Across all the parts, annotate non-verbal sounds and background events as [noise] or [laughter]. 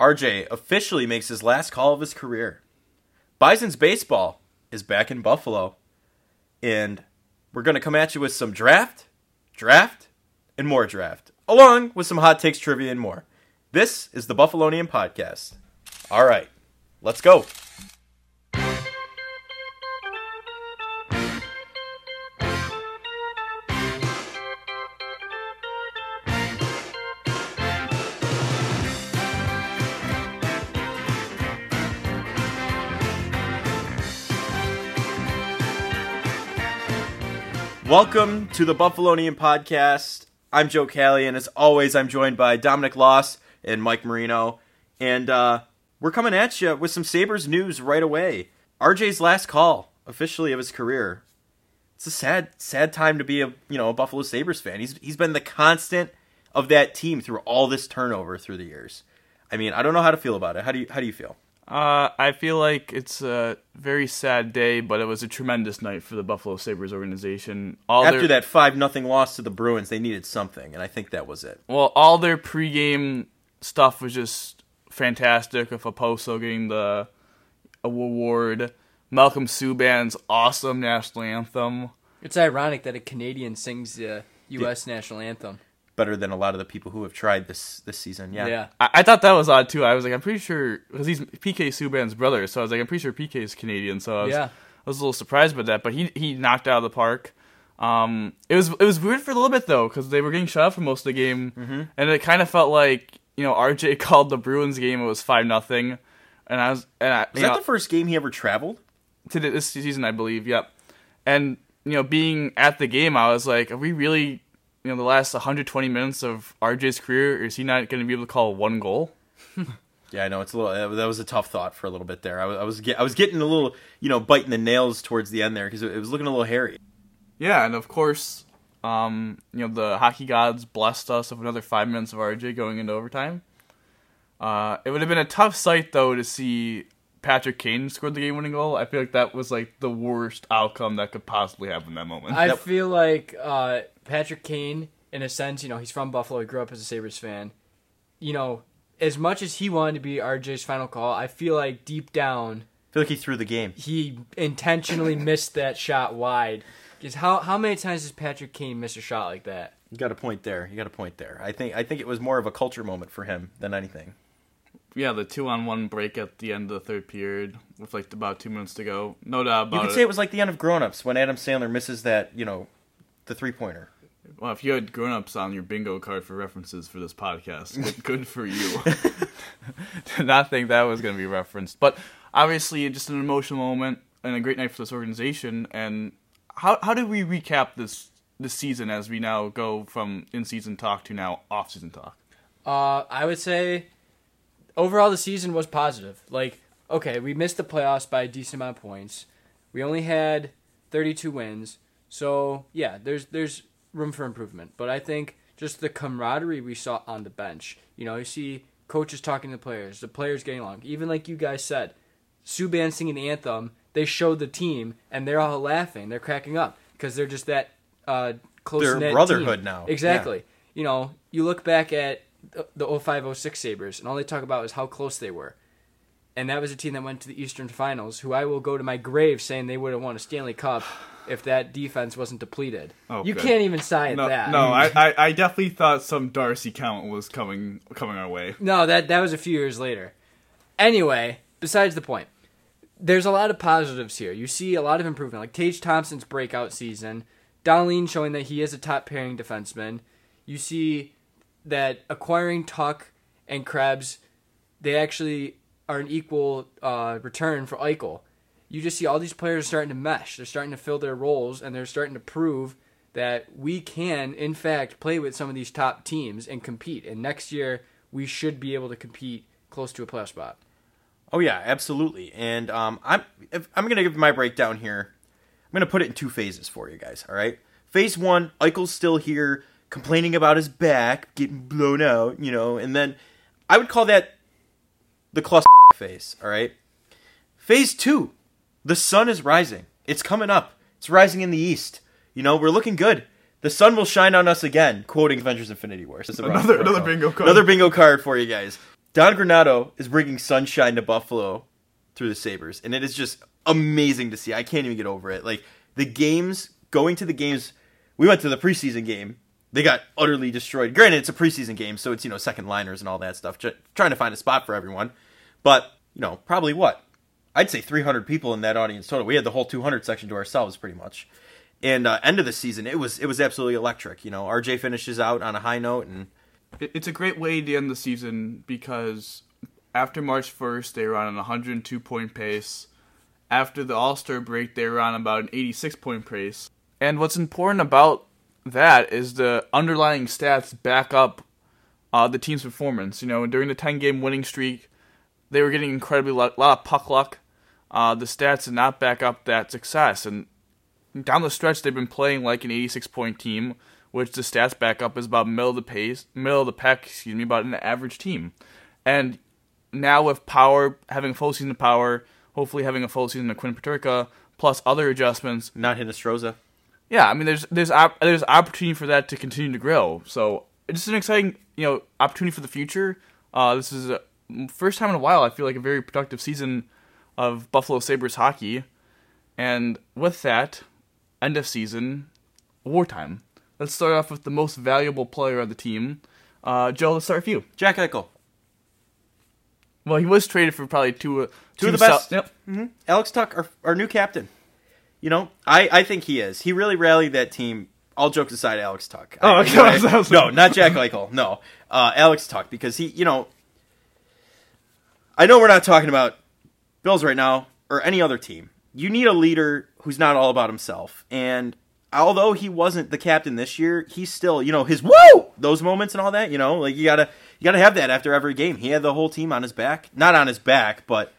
RJ officially makes his last call of his career. Bison's baseball is back in Buffalo. And we're going to come at you with some draft, draft, and more draft, along with some hot takes, trivia, and more. This is the Buffalonian Podcast. All right, let's go. Welcome to the Buffalonian Podcast. I'm Joe Callie, and as always, I'm joined by Dominic Loss and Mike Marino. And uh, we're coming at you with some Sabres news right away. RJ's last call, officially, of his career. It's a sad, sad time to be a you know a Buffalo Sabres fan. He's he's been the constant of that team through all this turnover through the years. I mean, I don't know how to feel about it. How do you how do you feel? Uh, I feel like it's a very sad day, but it was a tremendous night for the Buffalo Sabres organization. All After their, that five nothing loss to the Bruins, they needed something, and I think that was it. Well, all their pregame stuff was just fantastic. With Okposo getting the award, Malcolm Subban's awesome national anthem. It's ironic that a Canadian sings the U.S. Yeah. national anthem better than a lot of the people who have tried this this season. Yeah, yeah. I, I thought that was odd too. I was like, I'm pretty sure because he's PK Subban's brother, so I was like, I'm pretty sure PK is Canadian. So I was, yeah. I was a little surprised by that, but he he knocked out of the park. Um, it was it was weird for a little bit though because they were getting shut out for most of the game, mm-hmm. and it kind of felt like you know RJ [laughs] called the Bruins game. It was five nothing, and I was and I, was that know, the first game he ever traveled to this season, I believe. Yep, and you know being at the game, I was like, are we really you know the last 120 minutes of RJ's career, is he not going to be able to call one goal? [laughs] yeah, I know it's a little. That was a tough thought for a little bit there. I was, I was, I was getting a little, you know, biting the nails towards the end there because it was looking a little hairy. Yeah, and of course, um, you know, the hockey gods blessed us with another five minutes of RJ going into overtime. Uh, it would have been a tough sight though to see Patrick Kane scored the game-winning goal. I feel like that was like the worst outcome that could possibly happen in that moment. I feel like uh, Patrick Kane, in a sense, you know, he's from Buffalo. He grew up as a Sabres fan. You know, as much as he wanted to be RJ's final call, I feel like deep down, I feel like he threw the game. He intentionally [laughs] missed that shot wide. Because how how many times does Patrick Kane miss a shot like that? You got a point there. You got a point there. I think I think it was more of a culture moment for him than anything yeah, the two on one break at the end of the third period with like about two minutes to go. No doubt about it. You could it. say it was like the end of Grown Ups when Adam Sandler misses that, you know, the three pointer. Well, if you had Grown Ups on your bingo card for references for this podcast, good [laughs] for you. Did not think that was going to be referenced, but obviously, just an emotional moment and a great night for this organization. And how how do we recap this this season as we now go from in season talk to now off season talk? Uh, I would say overall the season was positive. Like, okay, we missed the playoffs by a decent amount of points. We only had 32 wins. So, yeah, there's there's room for improvement. But I think just the camaraderie we saw on the bench. You know, you see coaches talking to the players, the players getting along. Even like you guys said, Subban singing the anthem, they showed the team and they're all laughing. They're cracking up because they're just that uh, close knit brotherhood team. now. Exactly. Yeah. You know, you look back at the 0506 Sabres, and all they talk about is how close they were. And that was a team that went to the Eastern Finals, who I will go to my grave saying they would have won a Stanley Cup [sighs] if that defense wasn't depleted. Oh, you can't even sign no, that. No, I, I, I, definitely thought some Darcy count was coming coming our way. No, that that was a few years later. Anyway, besides the point, there's a lot of positives here. You see a lot of improvement, like Tage Thompson's breakout season, Dahlin showing that he is a top pairing defenseman. You see that acquiring Tuch and Krebs, they actually are an equal uh, return for Eichel. You just see all these players starting to mesh. They're starting to fill their roles, and they're starting to prove that we can, in fact, play with some of these top teams and compete. And next year, we should be able to compete close to a playoff spot. Oh yeah, absolutely. And um, I'm I'm gonna give my breakdown here. I'm gonna put it in two phases for you guys. All right. Phase one, Eichel's still here complaining about his back getting blown out, you know, and then I would call that the cluster [laughs] phase, all right? Phase two, the sun is rising. It's coming up. It's rising in the east. You know, we're looking good. The sun will shine on us again, quoting Avengers Infinity Wars. Another, another bingo card. Another bingo card for you guys. Don Granato is bringing sunshine to Buffalo through the Sabres, and it is just amazing to see. I can't even get over it. Like the games, going to the games, we went to the preseason game. They got utterly destroyed. Granted, it's a preseason game, so it's you know second liners and all that stuff, trying to find a spot for everyone. But you know, probably what I'd say 300 people in that audience total. We had the whole 200 section to ourselves, pretty much. And uh, end of the season, it was it was absolutely electric. You know, RJ finishes out on a high note, and It's a great way to end the season because after March 1st, they were on an 102 point pace. After the All Star break, they were on about an 86 point pace. And what's important about that is the underlying stats back up uh, the team's performance. You know, during the 10 game winning streak, they were getting incredibly a lot of puck luck. Uh, the stats did not back up that success. And down the stretch, they've been playing like an 86 point team, which the stats back up is about middle of the pace, middle of the pack, excuse me, about an average team. And now with Power having a full season of Power, hopefully having a full season of Quinn Peterka, plus other adjustments, not Hinostroza. Yeah, I mean, there's there's op- there's opportunity for that to continue to grow. So it's an exciting you know opportunity for the future. Uh, this is a first time in a while. I feel like a very productive season of Buffalo Sabres hockey, and with that, end of season, wartime. Let's start off with the most valuable player on the team. Uh, Joe, let's start with you. Jack Eichel, Well, he was traded for probably two, uh, Two of the best. Yep. Alex Tuch, our, our new captain. You know, I, I think he is. He really rallied that team. All jokes aside, Alex Tuch. Oh, okay. I- [laughs] I no, not Jack Eichel. No, uh, Alex Tuch because he, you know, I know we're not talking about Bills right now or any other team. You need a leader who's not all about himself. And although he wasn't the captain this year, he's still, you know, his woo those moments and all that. You know, like you gotta you gotta have that after every game. He had the whole team on his back, not on his back, but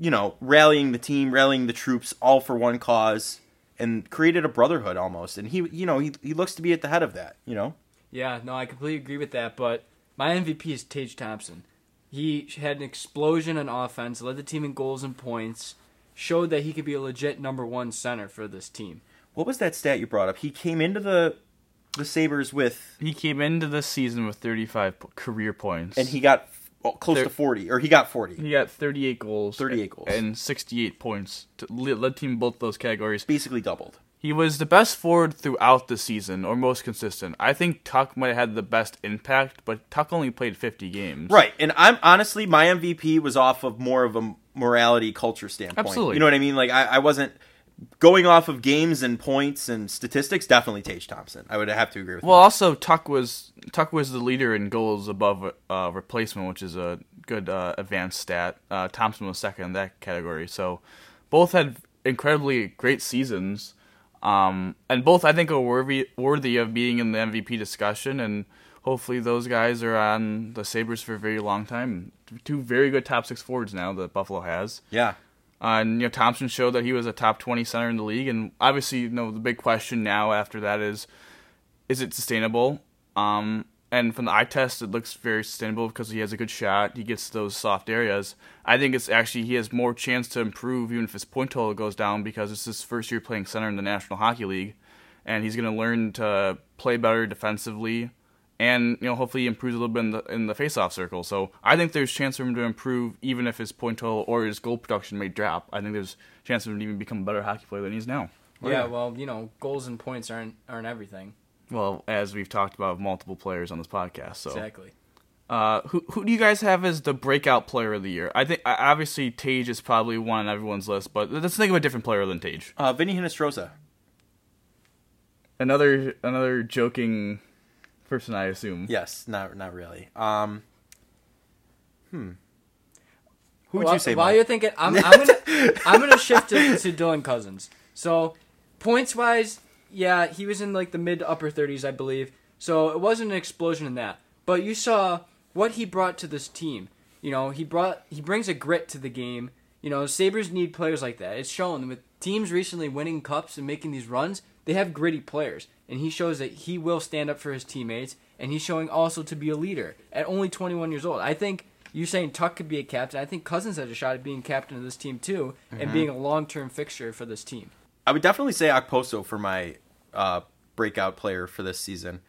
you know, rallying the team, rallying the troops, all for one cause, and created a brotherhood almost. And he, you know, he he looks to be at the head of that. You know, Yeah, no, I completely agree with that. But my MVP is Tage Thompson. He had an explosion in offense, led the team in goals and points, showed that he could be a legit number one center for this team. what was that stat you brought up? He came into the the Sabres with, He came into the season with 35 career points, and he got oh, close to forty, or he got forty. He got 38 goals. 38 goals. And 68 points. To lead, led team both those categories. Basically doubled. He was the best forward throughout the season, or most consistent. I think Tuch might have had the best impact, but Tuch only played 50 games. Right, and I'm honestly my MVP was off of more of a morality culture standpoint. Absolutely. you know what I mean. Like I, I wasn't going off of games and points and statistics. Definitely Tage Thompson. I would have to agree with. Well, also Tuch was Tuch was the leader in goals above uh, replacement, which is a good uh, advanced stat. Uh, Thompson was second in that category, so both had incredibly great seasons, um, and both I think are worthy worthy of being in the MVP discussion. And hopefully, those guys are on the Sabres for a very long time. Two very good top six forwards now that Buffalo has. Yeah, Uh, and you know Thompson showed that he was a top twenty center in the league, and obviously, you know the big question now after that is, is it sustainable? Um, and from the eye test, it looks very sustainable because he has a good shot. He gets those soft areas. I think it's actually he has more chance to improve even if his point total goes down because it's his first year playing center in the National Hockey League, and he's going to learn to play better defensively. And you know, hopefully, he improves a little bit in the in the faceoff circle. So I think there's chance for him to improve, even if his point total or his goal production may drop. I think there's chance for him to even become a better hockey player than he is now. yeah, well, you know, goals and points aren't aren't everything. Well, as we've talked about multiple players on this podcast. So, Exactly. uh, who who do you guys have as the breakout player of the year? I think obviously Tage is probably one on everyone's list, but let's think of a different player than Tage. uh, Vinny Hinostroza. Another another joking person, I assume. Yes, not not really. Um, hmm. Who would while, you say? While Mike? you're thinking, I'm, I'm gonna [laughs] I'm gonna shift to, to Dylan Cozens. So points wise, yeah, he was in like the mid to upper 30s, I believe. So it wasn't an explosion in that, but you saw what he brought to this team. You know, he brought he brings a grit to the game. You know, Sabres need players like that. It's shown with teams recently winning cups and making these runs. They have gritty players, and he shows that he will stand up for his teammates. And he's showing also to be a leader at only 21 years old. I think you're saying Tuch could be a captain. I think Cozens has a shot at being captain of this team too, and being a long-term fixture for this team. I would definitely say Okposo for my uh, breakout player for this season.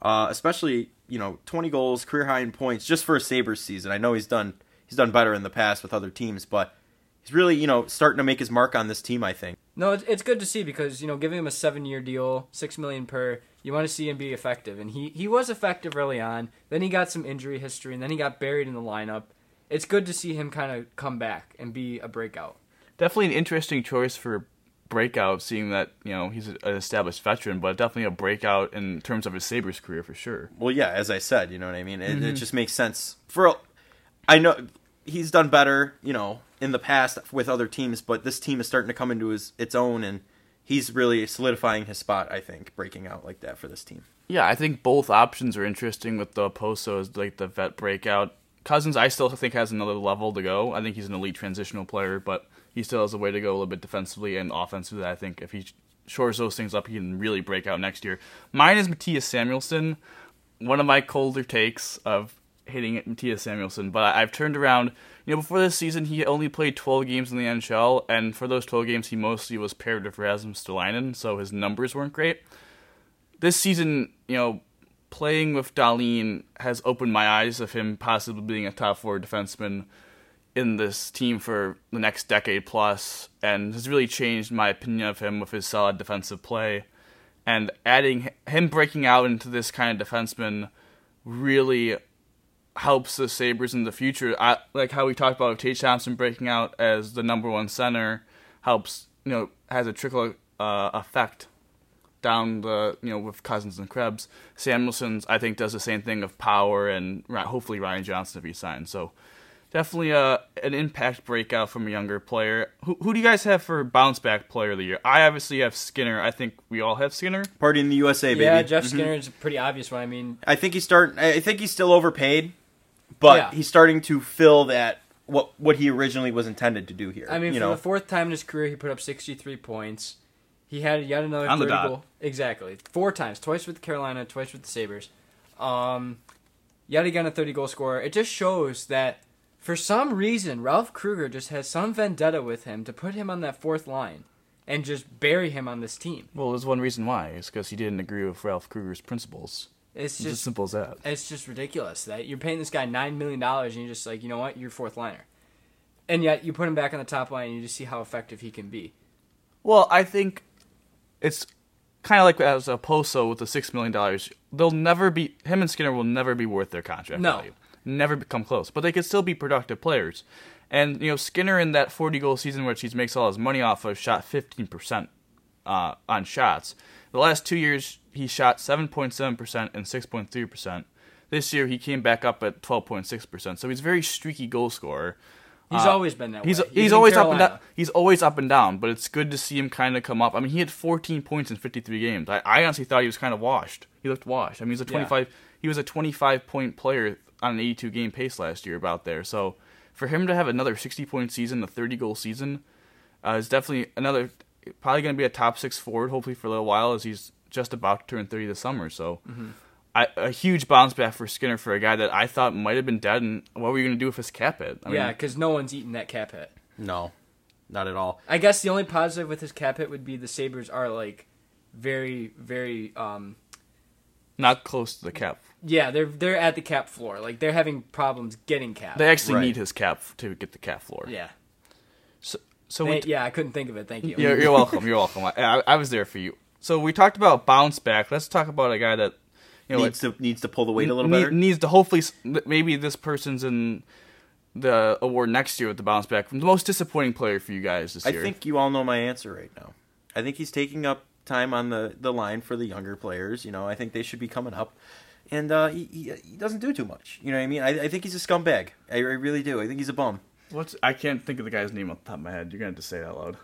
uh, especially you know 20 goals, career high in points just for a Sabres season. I know he's done he's done better in the past with other teams, but he's really you know starting to make his mark on this team. I think. No, it's, it's good to see because you know giving him a seven year deal, six million per. You want to see him be effective, and he he was effective early on. Then he got some injury history, and then he got buried in the lineup. It's good to see him kind of come back and be a breakout. Definitely an interesting choice for breakout, seeing that you know he's an established veteran, but definitely a breakout in terms of his Sabres career for sure. Well, yeah, as I said, you know what I mean. It, it mm-hmm. just makes sense for. I know he's done better, you know, in the past with other teams, but this team is starting to come into his its own, and he's really solidifying his spot. I think breaking out like that for this team. Yeah, I think both options are interesting with the Poso as like the vet breakout. Cozens, I still think has another level to go. I think he's an elite transitional player, but he still has a way to go a little bit defensively and offensively. I think if he shores those things up, he can really break out next year. Mine is Mattias Samuelsson. One of my colder takes of hitting it Samuelsson, but I've turned around. You know, before this season, he only played 12 games in the NHL, and for those 12 games, he mostly was paired with Rasmus Ristolainen, so his numbers weren't great. This season, you know, playing with Dahlin has opened my eyes of him possibly being a top four defenseman in this team for the next decade plus, and has really changed my opinion of him with his solid defensive play. And adding him breaking out into this kind of defenseman really helps the Sabres in the future. I, like how we talked about Tage Thompson breaking out as the number one center helps, you know, has a trickle uh, effect down the, you know, with Cozens and Krebs. Samuelsson's, I think, does the same thing of power and hopefully Ryan Johnson if he signs. So definitely a, an impact breakout from a younger player. Who, who do you guys have for bounce back player of the year? I obviously have Skinner. I think we all have Skinner. Party in the USA, baby. Yeah, Jeff Skinner is a pretty obvious one. I mean, I think he's starting. I think he's still overpaid, but Yeah. he's starting to fill that what what he originally was intended to do here. I mean, you for know, the fourth time in his career, he put up 63 points. He had yet another On the 30 dot. goal. Exactly. Four times. Twice with Carolina, twice with the Sabres. Um, yet again, a 30 goal scorer. It just shows that for some reason, Ralph Krueger just has some vendetta with him to put him on that fourth line and just bury him on this team. Well, there's one reason why. It's because he didn't agree with Ralph Krueger's principles. It's It's as just simple as that. it's just ridiculous that you're paying this guy nine million dollars and you're just like, you know what, you're fourth liner, and yet you put him back on the top line and you just see how effective he can be. Well, I think it's kind of like as a Poso with the six million dollars. They'll never be him and Skinner will never be worth their contract No. value. Never become close, but they could still be productive players. And you know, Skinner in that forty goal season, which he makes all his money off of, shot fifteen percent uh, on shots. The last two years, he shot seven point seven percent and six point three percent. This year, he came back up at twelve point six percent. So he's a very streaky goal scorer. He's Uh, always been that He's way. he's in always up and down. He's always up and down, but it's good to see him kind of come up. I mean, he had 14 points in 53 games. I, I honestly thought he was kind of washed. He looked washed. I mean, he's a Yeah. 25. He was a 25 point player on an 82 game pace last year about there. So for him to have another 60 point season, a 30 goal season, uh, is definitely another probably going to be a top six forward hopefully for a little while as he's just about to turn 30 this summer. So. Mm-hmm. I, a huge bounce back for Skinner for a guy that I thought might have been dead, and what were you going to do with his cap hit? I yeah, because no one's eating that cap hit. no, not at all. I guess the only positive with his cap hit would be the Sabres are like very, very um not close to the cap. yeah, they're they're at the cap floor. Like they're having problems getting cap. They actually Right. need his cap to get the cap floor. yeah. So, so They- we, yeah, I couldn't think of it. Thank you. you're, you're welcome. You're welcome. I, I, I was there for you. So we talked about bounce back. Let's talk about a guy that you know needs to needs to pull the weight a little ne- better. needs to hopefully s- maybe this person's in the award next year with the bounce back from the most disappointing player for you guys this year. I year. think you all know my answer right now. I think he's taking up time on the, the line for the younger players. You know, I think they should be coming up. And uh, he, he, he doesn't do too much. You know what I mean? I, I think he's a scumbag. I, I really do. I think he's a bum. What's I can't think of the guy's name off the top of my head. You're gonna have to say it out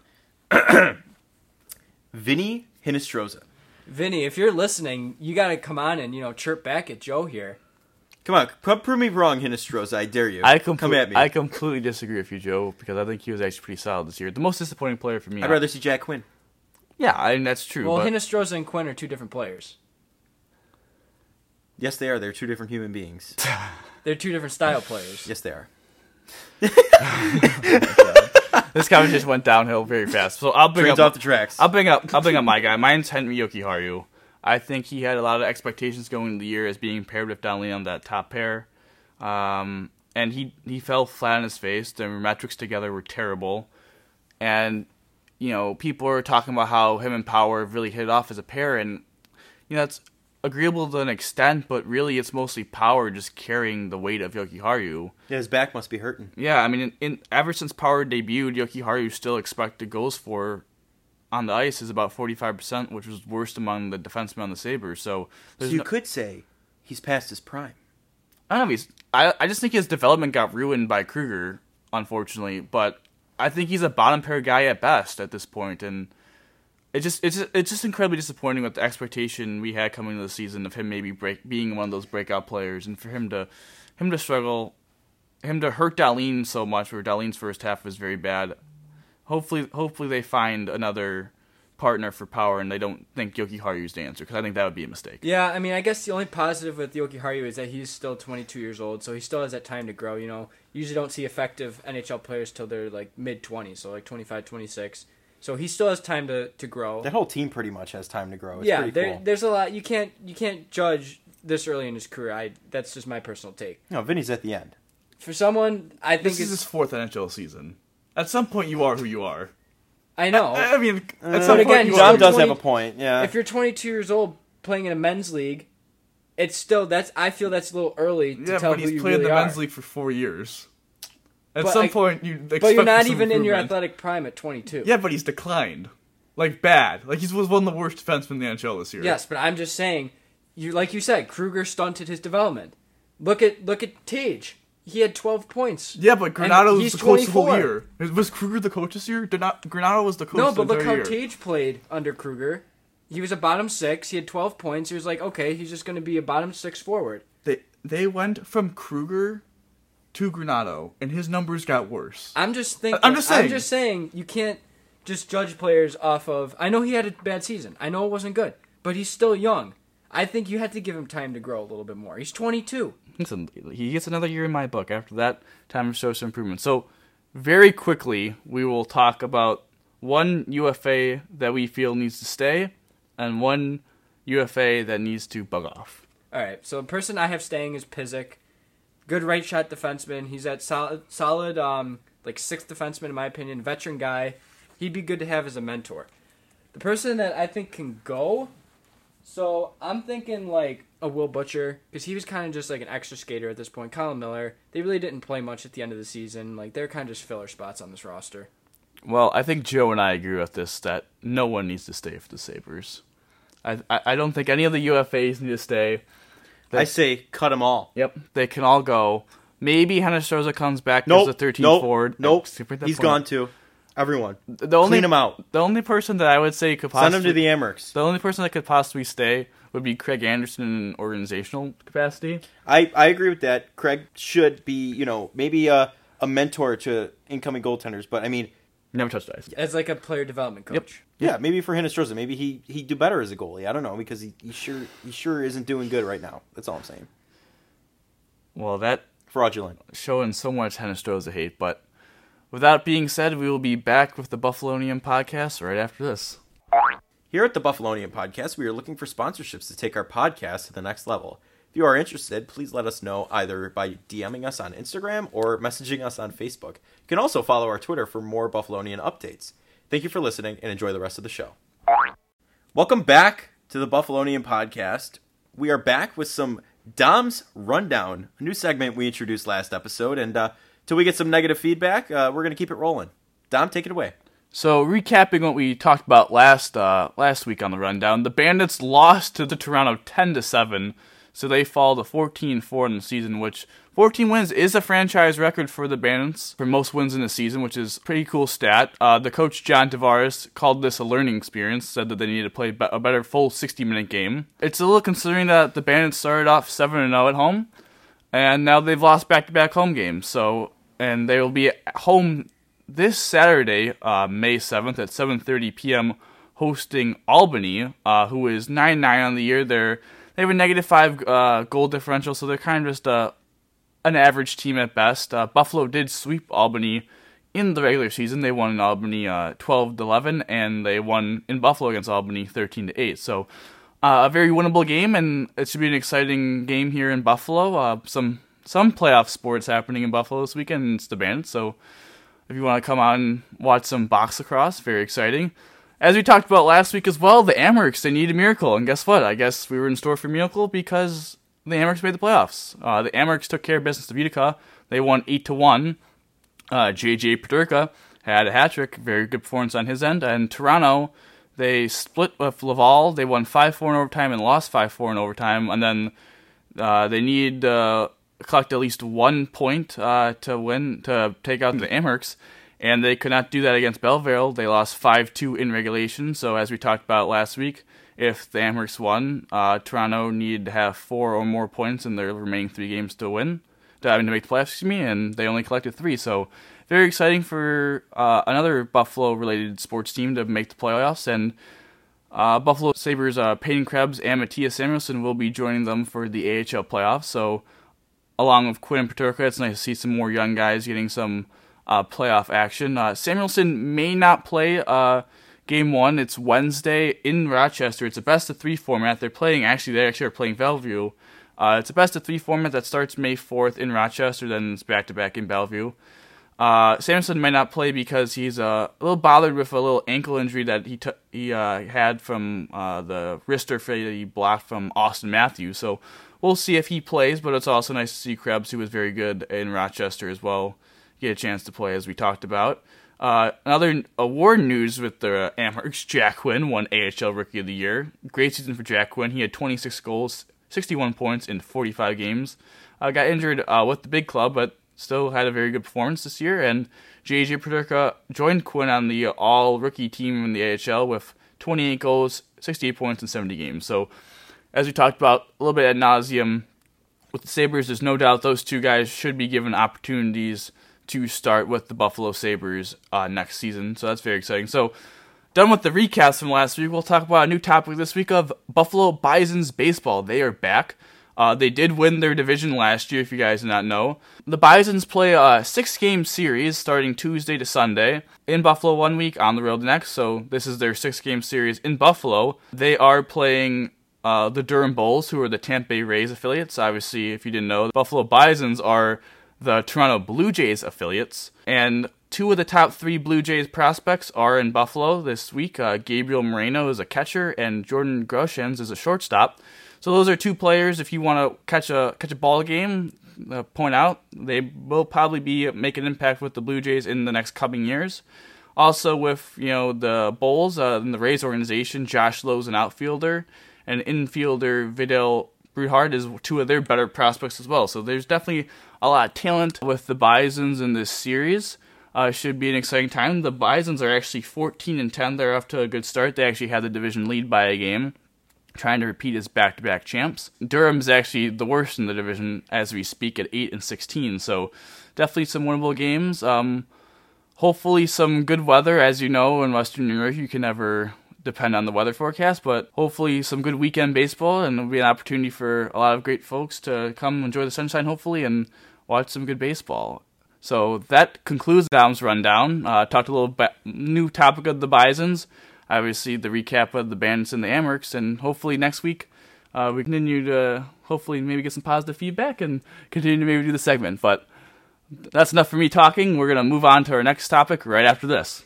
loud. [coughs] Vinny Hinostroza. Vinny, if you're listening, you got to come on and you know chirp back at Joe here. Come on, come prove me wrong, Hinostroza. I dare you. I come at me. I completely disagree with you, Joe, because I think he was actually pretty solid this year. The most disappointing player for me. I'd rather see Jack Quinn. Yeah, I mean, that's true. Well, but Hinostroza and Quinn are two different players. Yes, they are. They're two different human beings. [laughs] They're two different style players. yes, they are. [laughs] this conversation went downhill very fast. So I'll bring Trains up off the tracks. I'll bring up I'll bring up my guy. Mine's Henri Jokiharju. I think he had a lot of expectations going into the year as being paired with Dahlin on that top pair. Um, and he, he fell flat on his face. Their metrics together were terrible. And, you know, people are talking about how him and Power really hit it off as a pair. And, you know, that's agreeable to an extent, but really it's mostly Power just carrying the weight of Jokiharju. Yeah, his back must be hurting. Yeah, I mean, in, in ever since Power debuted, Jokiharju still expected goals for on the ice is about 45%, which was worst among the defensemen on the Sabres. So, So you no- could say he's past his prime. I don't know. He's, I I just think his development got ruined by Krueger, unfortunately. But I think he's a bottom pair guy at best at this point, and it just it's just, it's just incredibly disappointing with the expectation we had coming into the season of him maybe break being one of those breakout players, and for him to him to struggle, him to hurt Dahlin so much. Where Dahlin's first half was very bad. Hopefully, hopefully they find another partner for power, and they don't think Jokiharju's the answer because I think that would be a mistake. Yeah, I mean, I guess the only positive with Yoki Haru is that he's still 22 years old, so he still has that time to grow. You know, you usually don't see effective NHL players till they're like mid 20s, so like 25, 26. So he still has time to, to grow. That whole team pretty much has time to grow. It's yeah, there, cool. there's a lot. You can't you can't judge this early in his career. I that's just my personal take. No, Vinny's at the end. For someone, I think This is his fourth NHL season. At some point, you are who you are. I know. I I mean, Uh, some But again, point, you he's are. John does 20 have a point. Yeah. if you're 22 years old playing in a men's league, it's still that's. I feel that's a little early to Yeah, tell but who he's you played in really the are. men's league for four years. At But some I- point, you expect But you're not even in your athletic prime at 22. Yeah, but he's declined, like bad. Like he was one of the worst defensemen in the NHL this year. Yes, but I'm just saying, you like you said, Krueger stunted his development. Look at look at Tage. He had 12 points. Yeah, but Granato was he's the coach the whole 24. year. Was Krueger the coach this year? Did not Granato was the coach. No, the but look how year. Tage played under Krueger. He was a bottom six. He had 12 points. He was like, okay, he's just going to be a bottom six forward. They they went from Krueger to Granato, and his numbers got worse. I'm just thinking. I'm just saying. I'm just saying you can't just judge players off of. I know he had a bad season. I know it wasn't good, but he's still young. I think you had to give him time to grow a little bit more. He's 22. Listen, he gets another year in my book. After that, time to show some improvement. So, very quickly, we will talk about one UFA that we feel needs to stay, and one UFA that needs to bug off. All right. So the person I have staying is Pysyk. Good right shot defenseman. He's at solid, solid, um, like sixth defenseman in my opinion. Veteran guy. He'd be good to have as a mentor. The person that I think can go. So I'm thinking like a Will Butcher because he was kind of just like an extra skater at this point. Colin Miller. They really didn't play much at the end of the season. Like they're kind of just filler spots on this roster. Well, I think Joe and I agree with this that no one needs to stay for the Sabres. I I, I don't think any of the UFAs need to stay. I say cut them all. Yep, they can all go. Maybe Hinostroza comes back Nope. as the 13th nope. forward. Nope. Skip that He's point. gone too. Everyone. The only Clean him out. The only person that I would say could Send possibly him to the Amerks. the only person that could possibly stay would be Craig Anderson in an organizational capacity. I, I agree with that. Craig should be, you know, maybe a, a mentor to incoming goaltenders. But I mean, Never touched ice. As like a player development coach. Yep. yeah, maybe for Hinostroza, maybe he he'd do better as a goalie. I don't know because he, he sure he sure isn't doing good right now. That's all I'm saying. Well, that Fraudulent. showing so much Hinostroza hate, but with that being said, we will be back with the Buffalonian podcast right after this. Here at the Buffalonian Podcast, we are looking for sponsorships to take our podcast to the next level. If you are interested, please let us know either by DMing us on Instagram or messaging us on Facebook. You can also follow our Twitter for more Buffalonian updates. Thank you for listening and enjoy the rest of the show. Welcome back to the Buffalonian Podcast. We are back with some Dom's Rundown, a new segment we introduced last episode. And uh, till we get some negative feedback, uh, we're going to keep it rolling. Dom, take it away. So, recapping what we talked about last uh, last week on the rundown, the Bandits lost to the Toronto 10 to 7, so they fall to 14-4 in the season, which 14 wins is a franchise record for the Bandits for most wins in a season, which is pretty cool stat. Uh, the coach John Tavares called this a learning experience, said that they needed to play a better full 60-minute game. It's a little considering that the Bandits started off 7-0 at home, and now they've lost back-to-back home games. So, and they will be at home this Saturday, uh, May 7th at 7:30 p.m. hosting Albany, uh, who is 9-9 on the year. They're they have a negative five uh, goal differential, so they're kind of just uh, an average team at best. Uh, Buffalo did sweep Albany in the regular season. They won in Albany uh, 12 to 11, and they won in Buffalo against Albany 13 to 8. So uh, a very winnable game, and it should be an exciting game here in Buffalo. Uh, some some playoff sports happening in Buffalo this weekend. It's the Bandits, so if you want to come out and watch some box lacrosse, very exciting. As we talked about last week as well, the Amerks they need a miracle, and guess what? I guess we were in store for a miracle because the Amerks made the playoffs. Uh, the Amerks took care of business of Utica. They won eight to one. Uh, JJ Peterka had a hat trick, very good performance on his end, and Toronto they split with Laval. They won five four in overtime and lost five four in overtime, and then uh, they need uh, collect at least one point uh, to win to take out the Amerks and they could not do that against Belleville. They lost 5 2 in regulation. So, as we talked about last week, if the Amerks won, uh, Toronto needed to have four or more points in their remaining three games to win, to, I mean, to make the playoffs, excuse me, and they only collected three. So, very exciting for uh, another Buffalo related sports team to make the playoffs. And uh, Buffalo Sabres uh, Peyton Krebs and Mattias Samuelsson will be joining them for the AHL playoffs. So, along with Quinn and Peterka, it's nice to see some more young guys getting some uh, playoff action. Uh, Samuelsson may not play uh, game one. It's Wednesday in Rochester. It's a best of three format. They're playing actually. They actually are playing Belleville. Uh, it's a best of three format that starts May fourth in Rochester. Then it's back to back in Belleville. Uh, Samuelsson may not play because he's uh, a little bothered with a little ankle injury that he t- he had from the wrister that he blocked from Austin Matthews. So we'll see if he plays. But it's also nice to see Krebs, who was very good in Rochester as well, get a chance to play, as we talked about. Uh, another award news with the Amerks, [laughs] Jack Quinn won AHL Rookie of the Year. Great season for Jack Quinn. He had 26 goals, 61 points in 45 games. Uh, got injured uh, with the big club, but still had a very good performance this year. And JJ Peterka joined Quinn on the all rookie team in the AHL with 28 goals, 68 points in 70 games. So, as we talked about a little bit ad nauseum, with the Sabres, there's no doubt those two guys should be given opportunities to start with the Buffalo Sabres uh, next season. So that's very exciting. So, done with the recaps from last week, we'll talk about a new topic this week of Buffalo Bisons baseball. They are back. Uh, they did win their division last year, if you guys do not know. The Bisons play a six game series starting Tuesday to Sunday in Buffalo one week, on the road the next. So, this is their six game series in Buffalo. They are playing uh, the Durham Bulls, who are the Tampa Bay Rays affiliates. Obviously, if you didn't know, the Buffalo Bisons are the Toronto Blue Jays affiliates. And two of the top three Blue Jays prospects are in Buffalo this week. Uh, Gabriel Moreno is a catcher, and Jordan Groshans is a shortstop. So those are two players. If you want to catch a catch a ball game, uh, point out they will probably be making an impact with the Blue Jays in the next coming years. Also with you know the Bulls uh, in the Rays organization, Josh Lowe's an outfielder, and infielder Vidal Bruján is two of their better prospects as well. So there's definitely a lot of talent with the Bisons in this series. Uh, should be an exciting time. The Bisons are actually 14 and 10. They're off to a good start. They actually had the division lead by a game, trying to repeat as back-to-back champs. Durham's actually the worst in the division as we speak at 8 and 16. So definitely some winnable games. Um, hopefully some good weather. As you know, in Western New York, you can never depend on the weather forecast, but hopefully some good weekend baseball, and it'll be an opportunity for a lot of great folks to come enjoy the sunshine, hopefully, and watch some good baseball. So that concludes Dom's rundown. Uh, talked a little bit new topic of the Bisons, obviously the recap of the Bandits and the Amerks, and hopefully next week uh, we continue to hopefully maybe get some positive feedback and continue to maybe do the segment. But that's enough for me talking. We're gonna move on to our next topic right after this.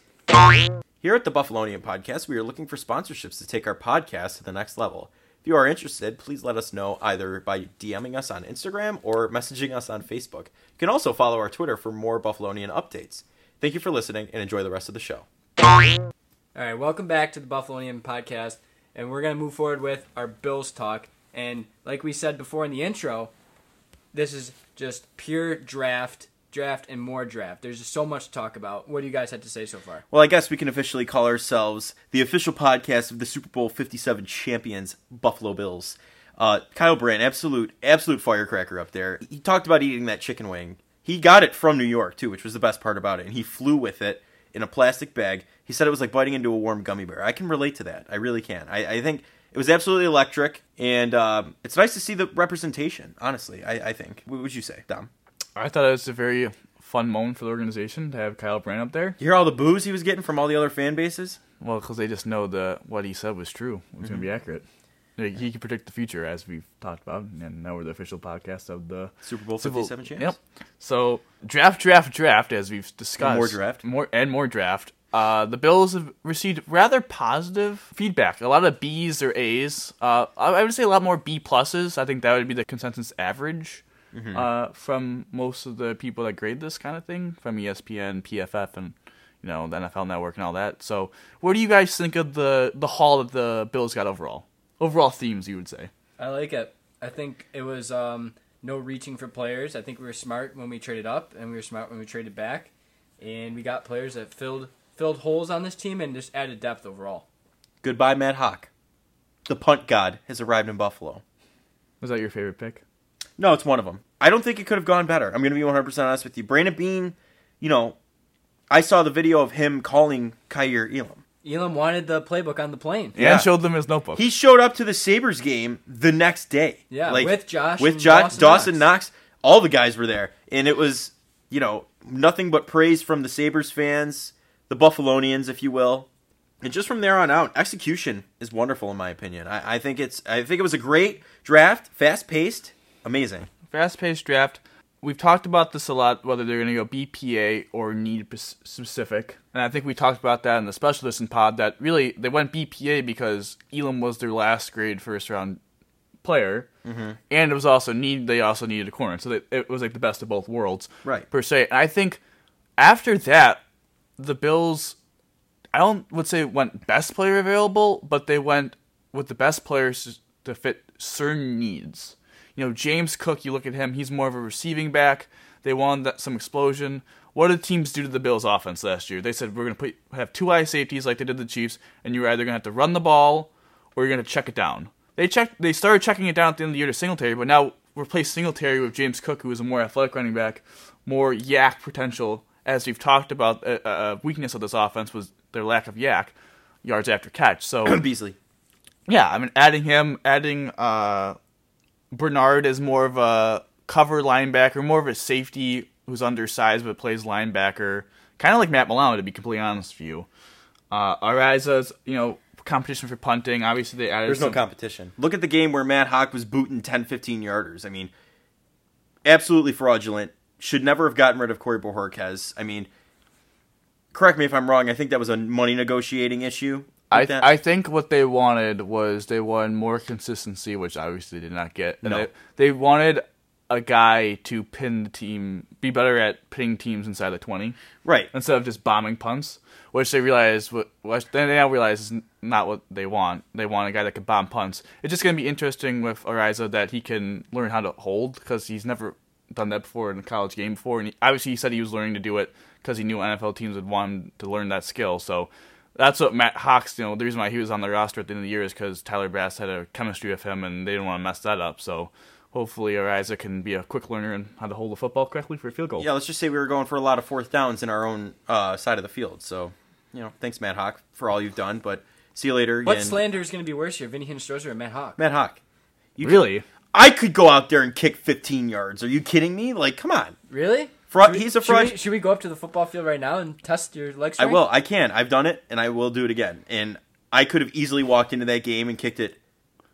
Here at the Buffalonian Podcast, we are looking for sponsorships to take our podcast to the next level. If you are interested, please let us know either by DMing us on Instagram or messaging us on Facebook. You can also follow our Twitter for more Buffalonian updates. Thank you for listening and enjoy the rest of the show. All right, welcome back to the Buffalonian podcast, and we're gonna move forward with our Bills talk. And like we said before in the intro, this is just pure draft, draft, and more draft. There's just so much to talk about. What do you guys have to say so far? Well, I guess we can officially call ourselves the official podcast of the Super Bowl 57 champions, Buffalo Bills. Uh, Kyle Brandt, absolute, absolute firecracker up there. He talked about eating that chicken wing. He got it from New York, too, which was the best part about it. And he flew with it in a plastic bag. He said it was like biting into a warm gummy bear. I can relate to that. I really can. I, I think it was absolutely electric. And um, it's nice to see the representation, honestly, I, I think. What would you say, Dom? I thought it was a very fun moment for the organization to have Kyle Brandt up there. You hear all the boos he was getting from all the other fan bases? Well, because they just know that what he said was true. It was going to be Mm-hmm. accurate. Like, he can predict the future, as we've talked about, and now we're the official podcast of the Super Bowl Super Bowl- 57 champs. Yep. So draft, draft, draft, as we've discussed. more draft. more and more draft. Uh, the Bills have received rather positive feedback. A lot of B's or A's. Uh, I I would say a lot more B pluses. I think that would be the consensus average Mm-hmm. uh, from most of the people that grade this kind of thing, from ESPN, PFF, and you know the NFL Network and all that. So, what do you guys think of the the haul that the Bills got overall? Overall themes, you would say. I like it. I think it was um, no reaching for players. I think we were smart when we traded up, and we were smart when we traded back, and we got players that filled filled holes on this team and just added depth overall. Goodbye, Matt Haack. The punt god has arrived in Buffalo. Was that your favorite pick? No, it's one of them. I don't think it could have gone better. I'm going to be 100% honest with you. Brandon Beane, you know, I saw the video of him calling Kaiir Elam. Elam wanted the playbook on the plane. Yeah. And showed them his notebook. He showed up to the Sabres game the next day. Yeah, like, with Josh With and Josh, Dawson Dawson, Knox. Knox. All the guys were there. And it was, you know, nothing but praise from the Sabres fans, the Buffalonians, if you will. And just from there on out, execution is wonderful in my opinion. I, I think it's I think it was a great draft, fast paced, amazing. fast paced draft. We've talked about this a lot, whether they're going to go BPA or need specific. And I think we talked about that in the special edition pod that really they went BPA because Elam was their last grade first round player. Mm-hmm. And it was also need they also needed a corner. So they, it was like the best of both worlds. Right. Per se. And I think after that, the Bills, I don't would say went best player available, but they went with the best players to fit certain needs. You know, James Cook, you look at him, he's more of a receiving back. They wanted that, some explosion. What did teams do to the Bills' offense last year? They said we're going to put have two high safeties like they did the Chiefs, and you're either going to have to run the ball or you're going to check it down. They checked. They started checking it down at the end of the year to Singletary, but now replace Singletary with James Cook, who is a more athletic running back, more YAC potential. As we've talked about, a, a weakness of this offense was their lack of YAC yards after catch. So [clears throat] Beasley. yeah, I mean, adding him, adding uh, Bernard is more of a cover linebacker, more of a safety who's undersized but plays linebacker, kind of like Matt Milano, to be completely honest with you. Uh, Araiza's, you know, competition for punting. Obviously, they added There's no competition. Look at the game where Matt Haack was booting 10, 15 yarders. I mean, absolutely fraudulent. Should never have gotten rid of Corey Bojorquez. I mean, correct me if I'm wrong. I think that was a money negotiating issue. I, that. I think what they wanted was they wanted more consistency, which obviously they did not get. And No. they, they wanted a guy to pin the team, be better at pinning teams inside the 20. right. instead of just bombing punts, which they realize what which they now realize is not what they want. They want a guy that can bomb punts. It's just going to be interesting with Araiza that he can learn how to hold because he's never done that before in a college game before, and he, obviously he said he was learning to do it because he knew NFL teams would want him to learn that skill. So. That's what Matt Haacks, you know, the reason why he was on the roster at the end of the year is because Tyler Bass had a chemistry with him and they didn't want to mess that up. So hopefully Araiza can be a quick learner and how to hold the football correctly for a field goal. Yeah, let's just say we were going for a lot of fourth downs in our own uh, side of the field. So, you know, thanks, Matt Haack, for all you've done. But see you later. What and- slander is going to be worse here, Vinny Hinostroza or Matt Haack? Matt Haack. You Really? I could go out there and kick 15 yards. Are you kidding me? Like, come on. Really? Fraud- Should we- he's a should fraud- we- Should we, go up to the football field right now and test your leg I will. I can. I've done it, and I will do it again. And I could have easily walked into that game and kicked it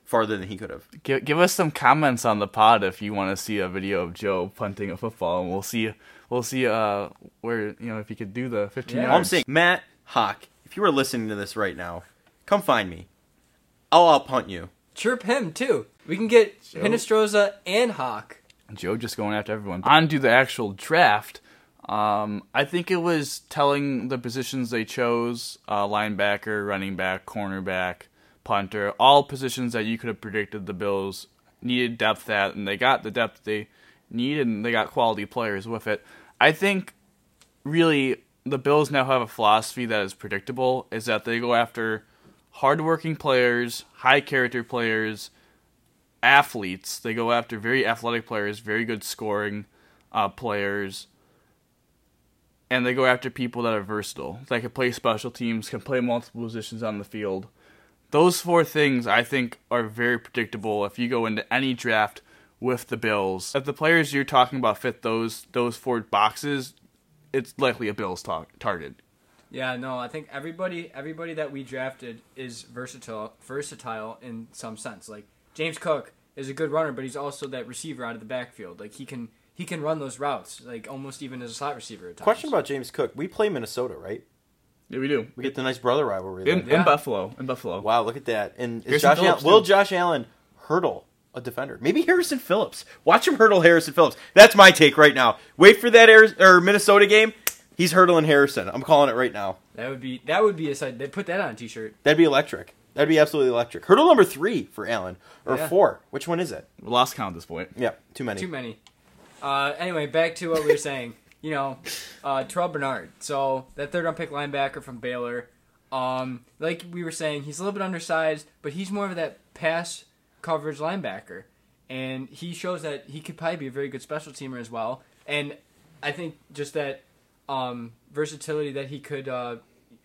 farther than he could have. Give, give us some comments on the pod if you want to see a video of Joe punting a football, and we'll see we'll see uh where you know if he could do the 15 Yeah. yards. All I'm saying, Matt Haack, if you are listening to this right now, come find me. I'll out punt you. Chirp him too. We can get Joe. Hinostroza and Haack. Joe just going after everyone. On to the actual draft. Um, I think it was telling the positions they chose: uh, linebacker, running back, cornerback, punter. All positions that you could have predicted the Bills needed depth at, and they got the depth they needed, and they got quality players with it. I think really the Bills now have a philosophy that is predictable: is that they go after hardworking players, high character players, athletes. They go after very athletic players, very good scoring uh, players, and they go after people that are versatile. That can play special teams, can play multiple positions on the field. Those four things I think are very predictable if you go into any draft with the Bills. If the players you're talking about fit those those four boxes, it's likely a Bills talk, target. Yeah, no, I think everybody everybody that we drafted is versatile versatile in some sense. Like James Cook is a good runner, but he's also that receiver out of the backfield. Like he can he can run those routes, like almost even as a slot receiver. At times. Question about James Cook. We play Minnesota, right? Yeah, we do. We get the nice brother rivalry. In, there. Yeah. in Buffalo. In Buffalo. Wow, look at that. And is Josh Allen, will. Josh Allen hurdle a defender? Maybe Harrison Phillips. Watch him hurdle Harrison Phillips. That's my take right now. Wait for that Ari- or Minnesota game. He's hurdling Harrison. I'm calling it right now. That would be that would be a side. They put that on a t-shirt. That'd be electric. That'd be absolutely electric. Hurdle number three for Allen or Yeah. four. Which one is it? We lost count at this point. Yeah, too many. Too many. Uh, anyway, back to what we were saying. [laughs] You know, uh, Terrell Bernard. So that third round pick linebacker from Baylor. Um, like we were saying, he's a little bit undersized, but he's more of that pass coverage linebacker, and he shows that he could probably be a very good special teamer as well. And I think just that um, versatility that he could uh,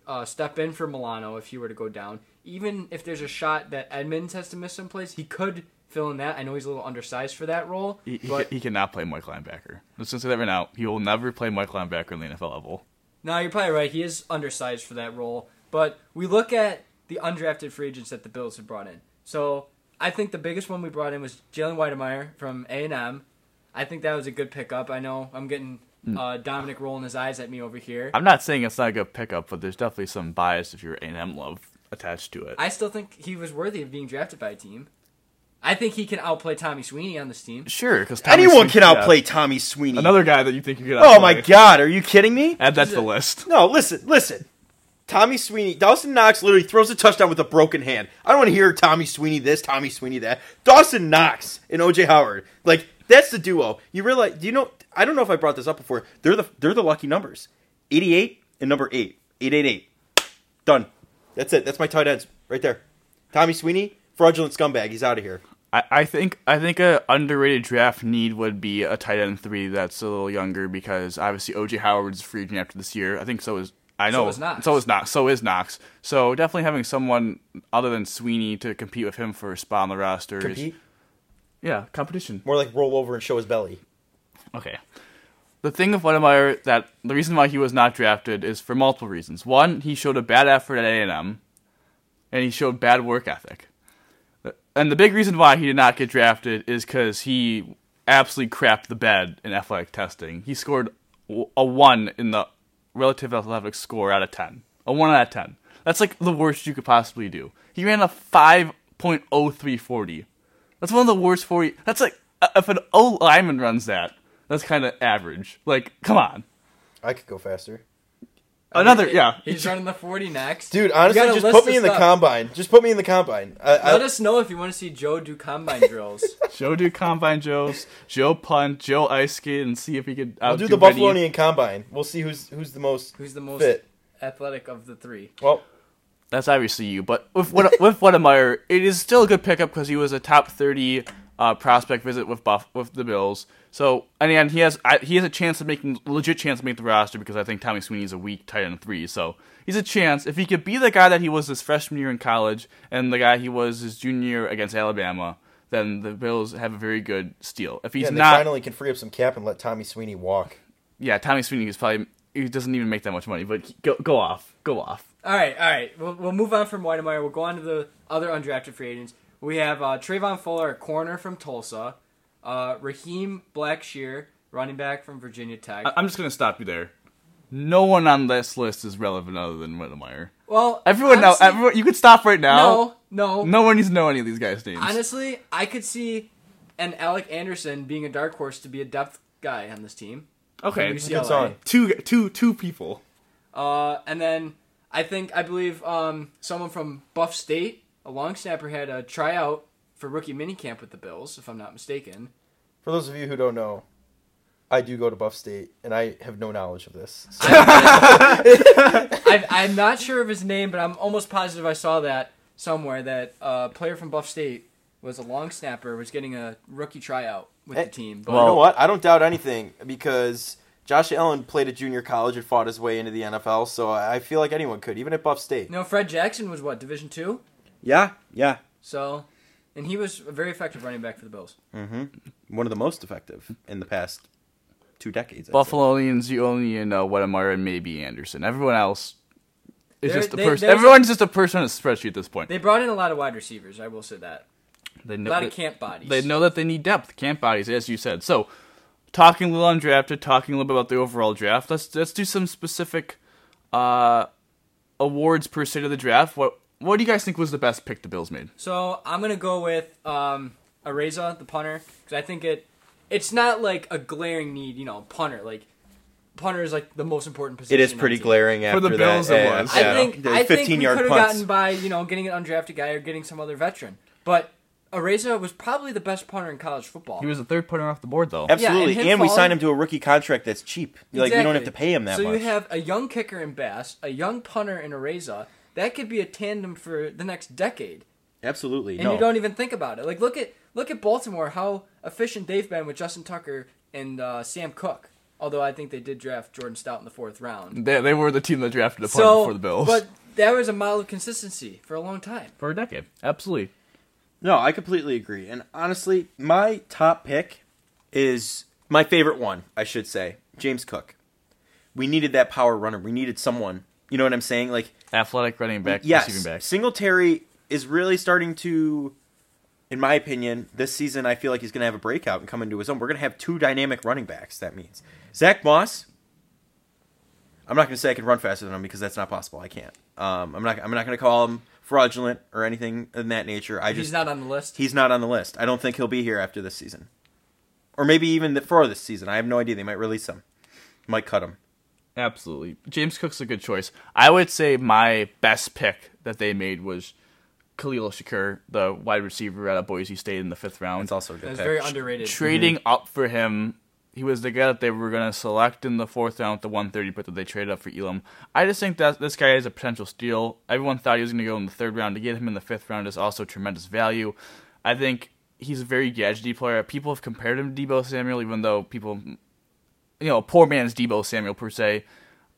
uh, step in for Milano if he were to go down. Even if there's a shot that Edmunds has to miss someplace, he could fill in that. I know he's a little undersized for that role, He, he, but ca- he cannot play Mike linebacker. Let's just say that right now. He will never play Mike linebacker in the NFL level. No, you're probably right. He is undersized for that role. But we look at the undrafted free agents that the Bills have brought in. So I think the biggest one we brought in was Jalen Wydermyer from A and M. I think that was a good pickup. I know I'm getting uh, Dominic rolling his eyes at me over here. I'm not saying it's not a good pickup, but there's definitely some bias if you're A&M love attached to it. I still think he was worthy of being drafted by a team. I think he can outplay Tommy Sweeney on this team. sure, because Anyone can outplay Tommy Sweeney. another guy that you think you could. oh my. God, are you kidding me? Add that to the list. No, listen, listen. Tommy Sweeney, Dawson Knox literally throws a touchdown with a broken hand. I don't want to hear Tommy Sweeney this, Tommy Sweeney that. Dawson Knox and OJ Howard, like that's the duo. You realize? Do you know? I don't know if I brought this up before. They're the they're the lucky numbers. Eighty eight and number eight. Eight eight eight. Done. That's it. That's my tight ends right there. Tommy Sweeney, fraudulent scumbag. He's out of here. I, I think I think a underrated draft need would be a tight end three that's a little younger because obviously OJ Howard's a free agent after this year. I think so is I know so is Knox. So is Knox. So is Knox. So definitely having someone other than Sweeney to compete with him for a spot on the roster is Compete yeah competition. more like roll over and show his belly. Okay. The thing of Wydermyer that the reason why he was not drafted is for multiple reasons. One, he showed a bad effort at A and he showed bad work ethic. And the big reason why he did not get drafted is because he absolutely crapped the bed in athletic testing. He scored a one in the relative athletic score out of ten. A one out of ten. That's like the worst you could possibly do. He ran a five point oh three forty. That's one of the worst forty. That's like if an O lineman runs that, that's kind of average. Like, come on. I could go faster. Another, yeah. He's running the 40 next. Dude, You honestly, just list put me in the stuff. combine. Just put me in the combine. I, I, Let us know if you want to see Joe do combine drills. [laughs] Joe do combine Joe's, Joe punt, Joe ice skate, and see if he could. I'll do the Benny. Buffalonian combine. We'll see who's who's the most Who's the most fit. athletic of the three? Well, That's obviously you, but with what [laughs] with Wydermyer, it is still a good pickup because he was a top thirty uh, prospect visit with Buff with the Bills. So and again, he has I, he has a chance of making legit chance to make the roster because I think Tommy Sweeney is a weak tight end three. So he's a chance if he could be the guy that he was his freshman year in college and the guy he was his junior year against Alabama. Then the Bills have a very good steal. If he's yeah, and not, they finally can free up some cap and let Tommy Sweeney walk. yeah, Tommy Sweeney is probably he doesn't even make that much money, but go go off, go off. All right, all right. We'll, we'll move on from Wydermyer. We'll go on to the other undrafted free agents. We have uh, Trayvon Fuller, a corner from Tulsa. Uh, Raheem Blackshear, running back from Virginia Tech. I- I'm just gonna stop you there. No one on this list is relevant other than Wydermyer. well, Everyone now, everyone, you could stop right now. No, no. No one needs to know any of these guys' names. Honestly, I could see an Alec Anderson being a dark horse to be a depth guy on this team. okay, from Good UCLA. song. two, two, two people. Uh, and then I think I believe um, someone from Buff State, a long snapper, had a tryout for rookie minicamp with the Bills, if I'm not mistaken. For those of you who don't know, I do go to Buff State, and I have no knowledge of this. So- [laughs] I, [laughs] I'm not sure of his name, but I'm almost positive I saw that somewhere that a player from Buff State was a long snapper was getting a rookie tryout with Eh, the team. But Well, you know what? I don't doubt anything because Josh Allen played at junior college and fought his way into the NFL, so I feel like anyone could, even at Buff State. no, Fred Jackson was what Division two, Yeah, yeah. so and he was a very effective running back for the Bills. Mm-hmm. One of the most effective in the past two decades. I'd say. Buffalonians, you only know what Wydermyer and maybe Anderson. Everyone else, is There- just a they- person. there's Everyone's just a person on a spreadsheet at this point. They brought in a lot of wide receivers. I will say that. They A know, lot they, of camp bodies. they know that they need depth, camp bodies, as you said. So, talking a little undrafted, talking a little bit about the overall draft. Let's let's do some specific uh, awards per se to the draft. What what do you guys think was the best pick the Bills made? So I'm gonna go with um, Araiza, the punter, because I think it it's not like a glaring need. You know, punter like punter is like the most important position. It is pretty the team. glaring after the that. Bills it yeah, was. yeah. I think The I think 15 we could have gotten by you know getting an undrafted guy or getting some other veteran, but Araiza was probably the best punter in college football. He was the third punter off the board, though. Absolutely, Yeah, and and, we signed him to a rookie contract that's cheap. Exactly. Like we don't have to pay him that so much. So you have a young kicker in Bass, a young punter in Araiza. That could be a tandem for the next decade. Absolutely, and no. you don't even think about it. Like look at look at Baltimore, how efficient they've been with Justin Tucker and uh, Sam Koch. Although I think they did draft Jordan Stout in the fourth round. They, they were the team that drafted a punter So, for the Bills but that was a model of consistency for a long time. for a decade. Absolutely. No, I completely agree. And honestly, my top pick is my favorite one, I should say, James Cook. We needed that power runner. We needed someone. You know what I'm saying? Like Athletic running back, yes, receiving back. Singletary is really starting to in my opinion, this season I feel like he's going to have a breakout and come into his own. We're going to have two dynamic running backs. That means Zach Moss. I'm not going to say I can run faster than him because that's not possible. I can't. Um, I'm not. I'm not going to call him fraudulent or anything in that nature. I just He's not on the list. He's not on the list. I don't think he'll be here after this season, or maybe even the, for this season. I have no idea. They might release him, might cut him. Absolutely. James Cook's a good choice. I would say my best pick that they made was Khalil Shakir, the wide receiver out of Boise State in the fifth round. It's also a good That's pick. very underrated. Trading up for him, he was the guy that they were going to select in the fourth round with the 130 pick that they traded up for Elam. I just think that this guy is a potential steal. Everyone thought he was going to go in the third round. To get him in the fifth round is also tremendous value. I think he's a very gadgety player. People have compared him to Deebo Samuel, even though people, you know, a poor man's Deebo Samuel per se.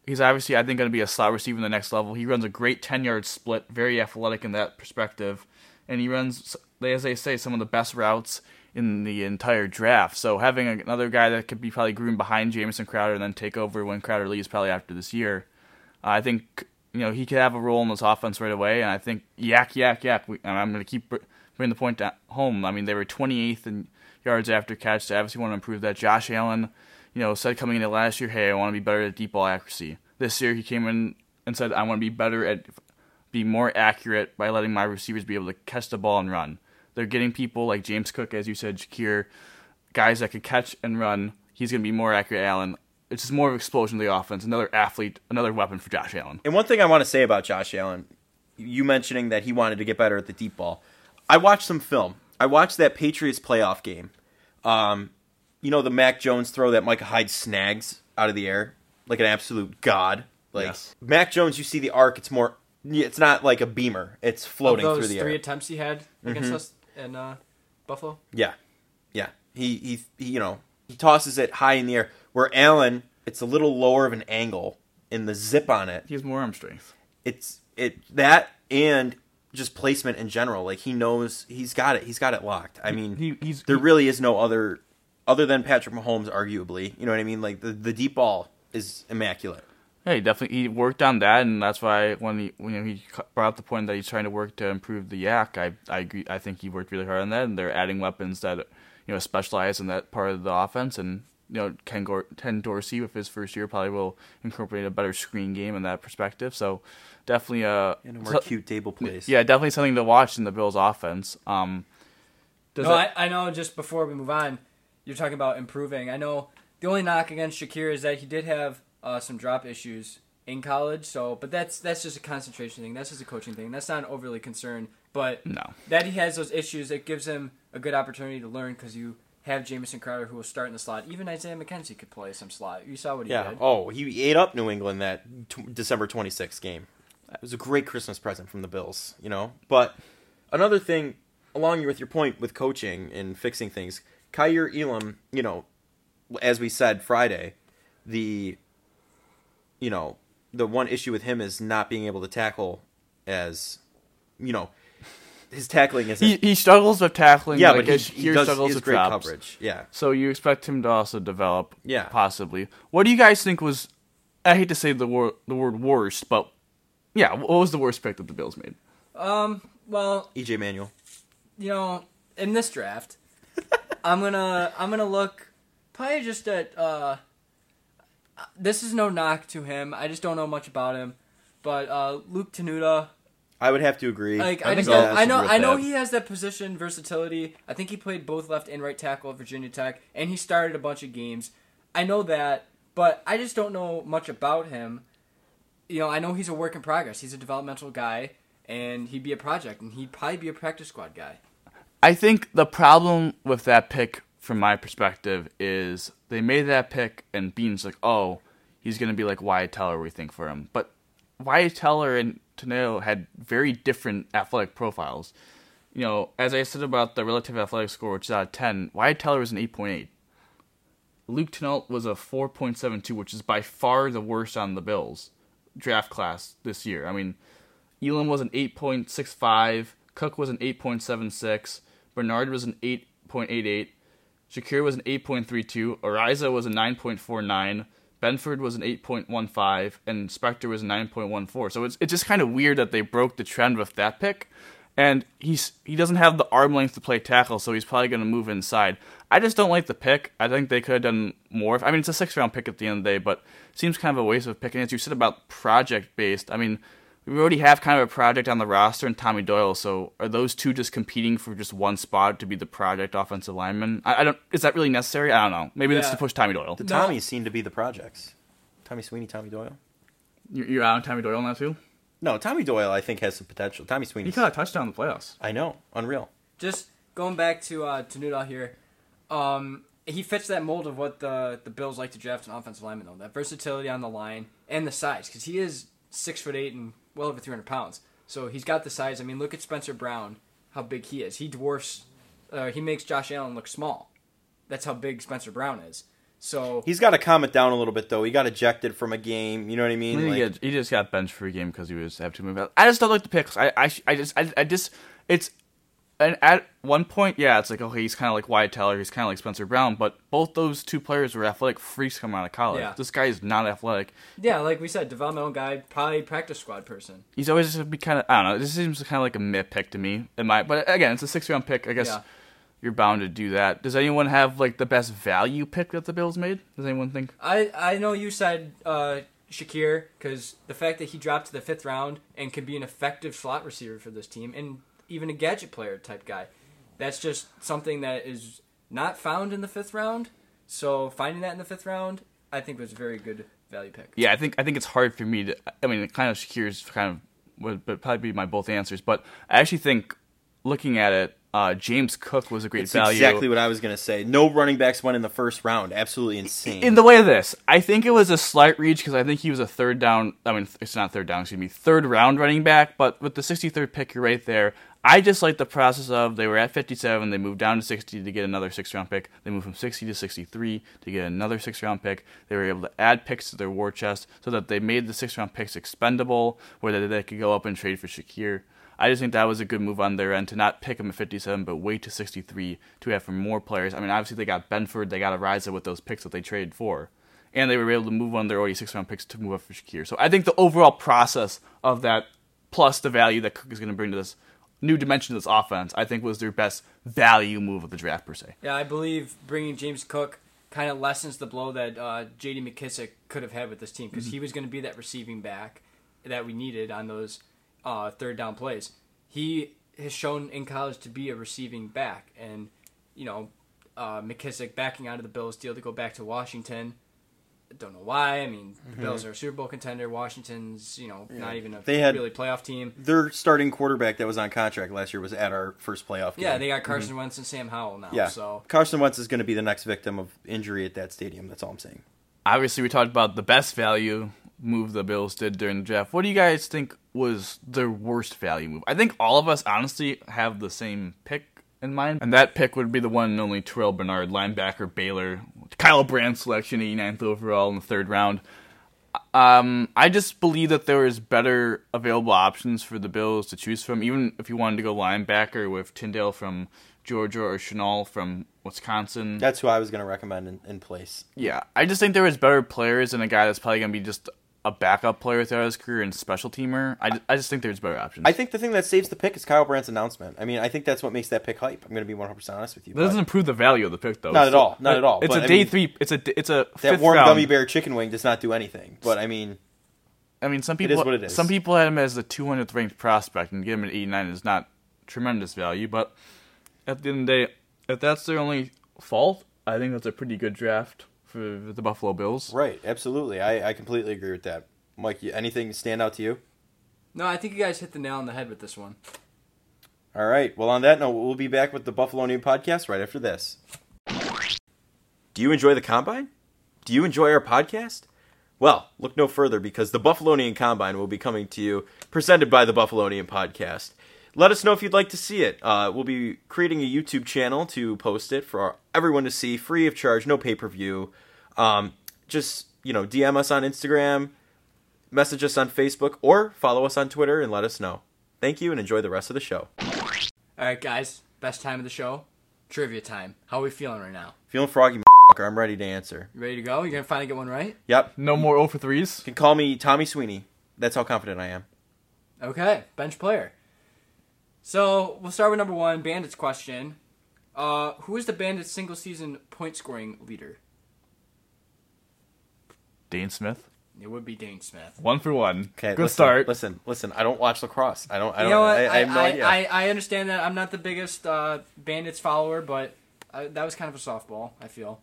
He's obviously, I think, going to be a slot receiver in the next level. He runs a great 10 yard split, very athletic in that perspective. And he runs, as they say, some of the best routes in the entire draft. So having another guy that could be probably groomed behind Jamison Crowder and then take over when Crowder leaves probably after this year, uh, I think you know he could have a role in this offense right away. And I think YAC YAC YAC. We, and I'm going to keep bringing the point home. I mean they were 28th in yards after catch. They obviously want to improve that. Josh Allen, you know, said coming into last year, hey, I want to be better at deep ball accuracy. This year he came in and said I want to be better at be more accurate by letting my receivers be able to catch the ball and run. They're getting people like James Cook, as you said, Shakir, guys that could catch and run. He's going to be more accurate, Allen. It's just more of an explosion of the offense. Another athlete, another weapon for Josh Allen. And one thing I want to say about Josh Allen, you mentioning that he wanted to get better at the deep ball. I watched some film. I watched that Patriots playoff game. Um, you know the Mac Jones throw that Micah Hyde snags out of the air like an absolute god. Like Yes. Mac Jones, you see the arc. It's more. It's not like a beamer. It's floating those through the three air. attempts he had against us in uh, Buffalo. Yeah, yeah. He, he he you know he tosses it high in the air. Where Allen, it's a little lower of an angle in the zip on it. He has more arm strength. it's it that and just placement in general. Like he knows he's got it. He's got it locked. I mean, He, he's there really is no other other than Patrick Mahomes, arguably. You know what I mean? Like the the deep ball is immaculate. Yeah, he definitely he worked on that, and that's why when he when he brought up the point that he's trying to work to improve the YAC, I I agree. I think he worked really hard on that, and they're adding weapons that you know specialize in that part of the offense, and you know Ken, Gor- Ken Dorsey with his first year probably will incorporate a better screen game in that perspective. So definitely a And a more so- cute table plays. yeah, definitely something to watch in the Bills' offense. Um, does no, that- I, I know. Just before we move on, you're talking about improving. I know the only knock against Shakir is that he did have uh, some drop issues in college. So, but that's that's just a concentration thing. That's just a coaching thing. That's not an overly concern. But no. that he has those issues, it gives him a good opportunity to learn because you have Jamison Crowder who will start in the slot. Even Isaiah McKenzie could play some slot. You saw what he did. Yeah. did. Oh, he ate up New England that t- December 26th game. It was a great Christmas present from the Bills, you know. But another thing, along with your point with coaching and fixing things, Kaiir Elam, you know, as we said Friday, the, you know, the one issue with him is not being able to tackle as, you know, his tackling isn't. He, he struggles with tackling. yeah, like but as he, he Shakir does struggles with great drops. coverage. Yeah. So you expect him to also develop, Yeah. possibly. What do you guys think was? I hate to say the word the word worst, but Yeah, what was the worst pick that the Bills made? Um, well, EJ Manuel. you know, in this draft, [laughs] I'm gonna I'm gonna look probably just at uh. This is no knock to him. I just don't know much about him, but uh, Luke Tenuta. I would have to agree. Like I I, just I'll I know I know that. he has that position versatility. I think he played both left and right tackle at Virginia Tech, and he started a bunch of games. I know that, but I just don't know much about him. You know, I know he's a work in progress. He's a developmental guy, and he'd be a project, and he'd probably be a practice squad guy. I think the problem with that pick, from my perspective, is they made that pick, and Beane's like, oh, he's going to be like Wyatt Teller, we think, for him. But Wyatt Teller and Tenuta had very different athletic profiles. You know, as I said about the relative athletic score, which is out of 10, Wyatt Teller was an 8.8. Luke Tenuta was a 4.72, which is by far the worst on the Bills draft class this year. I mean, Elam was an 8.65, Cook was an 8.76, Bernard was an 8.88, Shakir was an 8.32, Araiza was a 9.49, Benford was an 8.15, and Spector was a 9.14. So it's it's just kind of weird that they broke the trend with that pick. And he's he doesn't have the arm length to play tackle, so he's probably going to move inside. I just don't like the pick. I think they could have done more. I mean, it's a six round pick at the end of the day, but seems kind of a waste of picking. As you said about project based, I mean, we already have kind of a project on the roster and Tommy Doyle. So are those two just competing for just one spot to be the project offensive lineman? I, I don't. Is that really necessary? I don't know. Maybe it's Yeah. to push Tommy Doyle. The No. Tommies seem to be the projects. Tommy Sweeney, Tommy Doyle. You're, you're out on Tommy Doyle now too. No, Tommy Doyle I think has some potential. Tommy Sweeney. He caught a touchdown in the playoffs. I know, unreal. just going back to uh, Tenuta here, um, he fits that mold of what the the Bills like to draft an offensive lineman though. That versatility on the line and the size, because he is six foot eight and well over three hundred pounds. So he's got the size. I mean, look at Spencer Brown, how big he is. He dwarfs. Uh, he makes Josh Allen look small. That's how big Spencer Brown is. So He's got to calm it down a little bit though. He got ejected from a game. You know what I mean? He, Like, get- he just got benched for a game because he was have to move out. I just don't like the picks. I I, I just I, I just it's and at one point yeah it's like okay he's kind of like Wyatt Teller he's kind of like Spencer Brown but both those two players were athletic freaks coming out of college. Yeah. This guy is not athletic. yeah, like we said, developmental guy, probably practice squad person. He's always just be kind of I don't know. This seems kind of like a mid pick to me. In my, but again it's a six round pick. I guess Yeah. you're bound to do that. Does anyone have like the best value pick that the Bills made? Does anyone think? I I know you said uh, Shakir because the fact that he dropped to the fifth round and can be an effective slot receiver for this team and even a gadget player type guy, that's just something that is not found in the fifth round. So finding that in the fifth round, I think was a very good value pick. Yeah, I think I think it's hard for me to. I mean, it kind of Shakir's kind of would but probably be my both answers, but I actually think looking at it, uh, James Cook was a great It's value. exactly what I was gonna say. No running backs went in the first round. Absolutely insane. in the way of this, I think it was a slight reach because I think he was a third down. I mean, it's not third down, excuse me, third round running back. But with the 63rd pick, you're right there. I just like the process of they were at 57, they moved down to 60 to get another six round pick. They moved from 60 to 63 to get another six round pick. They were able to add picks to their war chest so that they made the six round picks expendable, where they, they could go up and trade for Shakir. I just think that was a good move on their end to not pick him at 57, but wait to 63 to have for more players. I mean, obviously they got Benford, they got Araiza with those picks that they traded for, and they were able to move on their already six round picks to move up for Shakir. So I think the overall process of that, plus the value that Cook is going to bring to this new dimension to this offense, I think was their best value move of the draft per se. Yeah, I believe bringing James Cook kind of lessens the blow that uh, J.D. McKissic could have had with this team because he was going to be that receiving back that we needed on those uh, third down plays. He has shown in college to be a receiving back, and you know uh, McKissic backing out of the Bills deal to go back to Washington. Don't know why. I mean, the mm-hmm. Bills are a Super Bowl contender. Washington's, you know, not even a They had- really playoff team. Their starting quarterback that was on contract last year was at our first playoff game. Yeah, they got Carson mm-hmm. Wentz and Sam Howell now. Yeah. So Carson Wentz is going to be the next victim of injury at that stadium. That's all I'm saying. Obviously, we talked about the best value move the Bills did during the draft. What do you guys think was their worst value move? I think all of us honestly have the same pick in mind, and that pick would be the one and only Terrell Bernard, linebacker, Baylor, Kyle Brandt selection, 89th overall in the third round. Um, I just believe that there is better available options for the Bills to choose from. Even if you wanted to go linebacker with Tindall from Georgia or Chenal from Wisconsin. That's who I was going to recommend in, in place. Yeah, I just think there was better players and a guy that's probably going to be just a backup player throughout his career and special teamer, I, I just think there's better options. I think the thing that saves the pick is Kyle Brandt's announcement. I mean, I think that's what makes that pick hype. I'm going to be 100 percent honest with you. that doesn't improve the value of the pick though. Not at all. Not at all. It's But, a I day mean, three. It's a it's a that warm round. gummy bear chicken wing does not do anything. But I mean, I mean, some people is what it is. some people had him as the 200th ranked prospect and get him at 89 is not tremendous value, but at the end of the day, if that's their only fault, I think that's a pretty good draft for the Buffalo Bills. right? Absolutely. I, I completely agree with that. Mike, anything stand out to you? No, I think you guys hit the nail on the head with this one. All right. Well, on that note, we'll be back with the Buffalonian podcast right after this. Do you enjoy the combine? Do you enjoy our podcast? Well, look no further because the Buffalonian Combine will be coming to you, presented by the Buffalonian Podcast. Let us know if you'd like to see it. Uh, we'll be creating a YouTube channel to post it for everyone to see, free of charge, no pay per view. Um, just you know, DM us on Instagram, message us on Facebook, or follow us on Twitter and let us know. Thank you and enjoy the rest of the show. All right, guys, best time of the show, trivia time. How are we feeling right now? Feeling froggy, motherfucker. I'm ready to answer. You ready to go? You're gonna finally get one right? Yep. No more 0 for 3s. You can call me Tommy Sweeney. That's how confident I am. Okay, bench player. So we'll start with number one, Bandits question. Uh, who is the Bandits' single season point scoring leader? Dhane Smith. It would be Dhane Smith. One for one. Okay, Good listen, start. Listen, listen. I don't watch lacrosse. I don't. I don't. you know what? I, I have no I, idea. I, I understand that I'm not the biggest uh, Bandits follower, but uh, that was kind of a softball. I feel.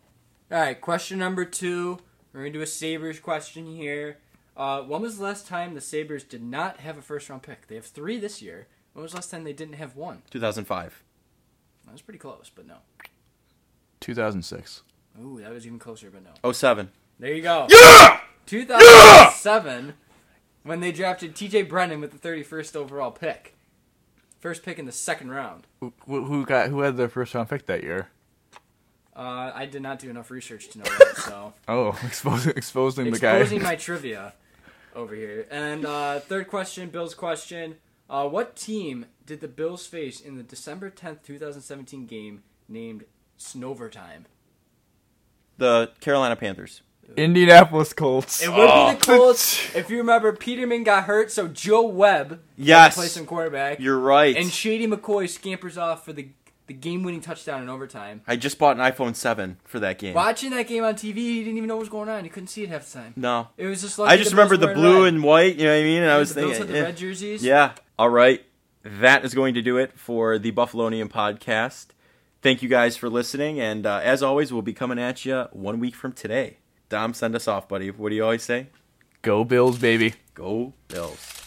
All right, question number two. We're gonna do a Sabres question here. Uh, when was the last time the Sabres did not have a first round pick? They have three this year. When was the last time they didn't have one? 2005. That was pretty close, but no. 2006. Ooh, that was even closer, but no. 07. There you go. Yeah! 2007, when they drafted T.J. Brennan with the 31st overall pick. First pick in the second round. Who, who got who had their first round pick that year? Uh, I did not do enough research to know that, so [laughs] Oh, exposing exposing the guy. exposing my [laughs] trivia over here. And uh, third question, Bills question: uh, What team did the Bills face in the December 10th, 2017 game named Snovertime? The Carolina Panthers. Indianapolis Colts. It would be the Colts. [laughs] If you remember, Peterman got hurt, so Joe Webb had to Yes. play some quarterback. You're right. And Shady McCoy scampers off for the the game-winning touchdown in overtime. I just bought an iPhone 7 for that game. Watching that game on TV, he didn't even know what was going on. He couldn't see it half the time. No. It was just like I like just remember the blue and white, you know what I mean? And I was the Bills thinking. had the eh. red jerseys. Yeah. All right. That is going to do it for the Buffalonian podcast. Thank you guys for listening. And uh, as always, we'll be coming at you one week from today. Dom, send us off, buddy. What do you always say? Go Bills, baby. Go Bills.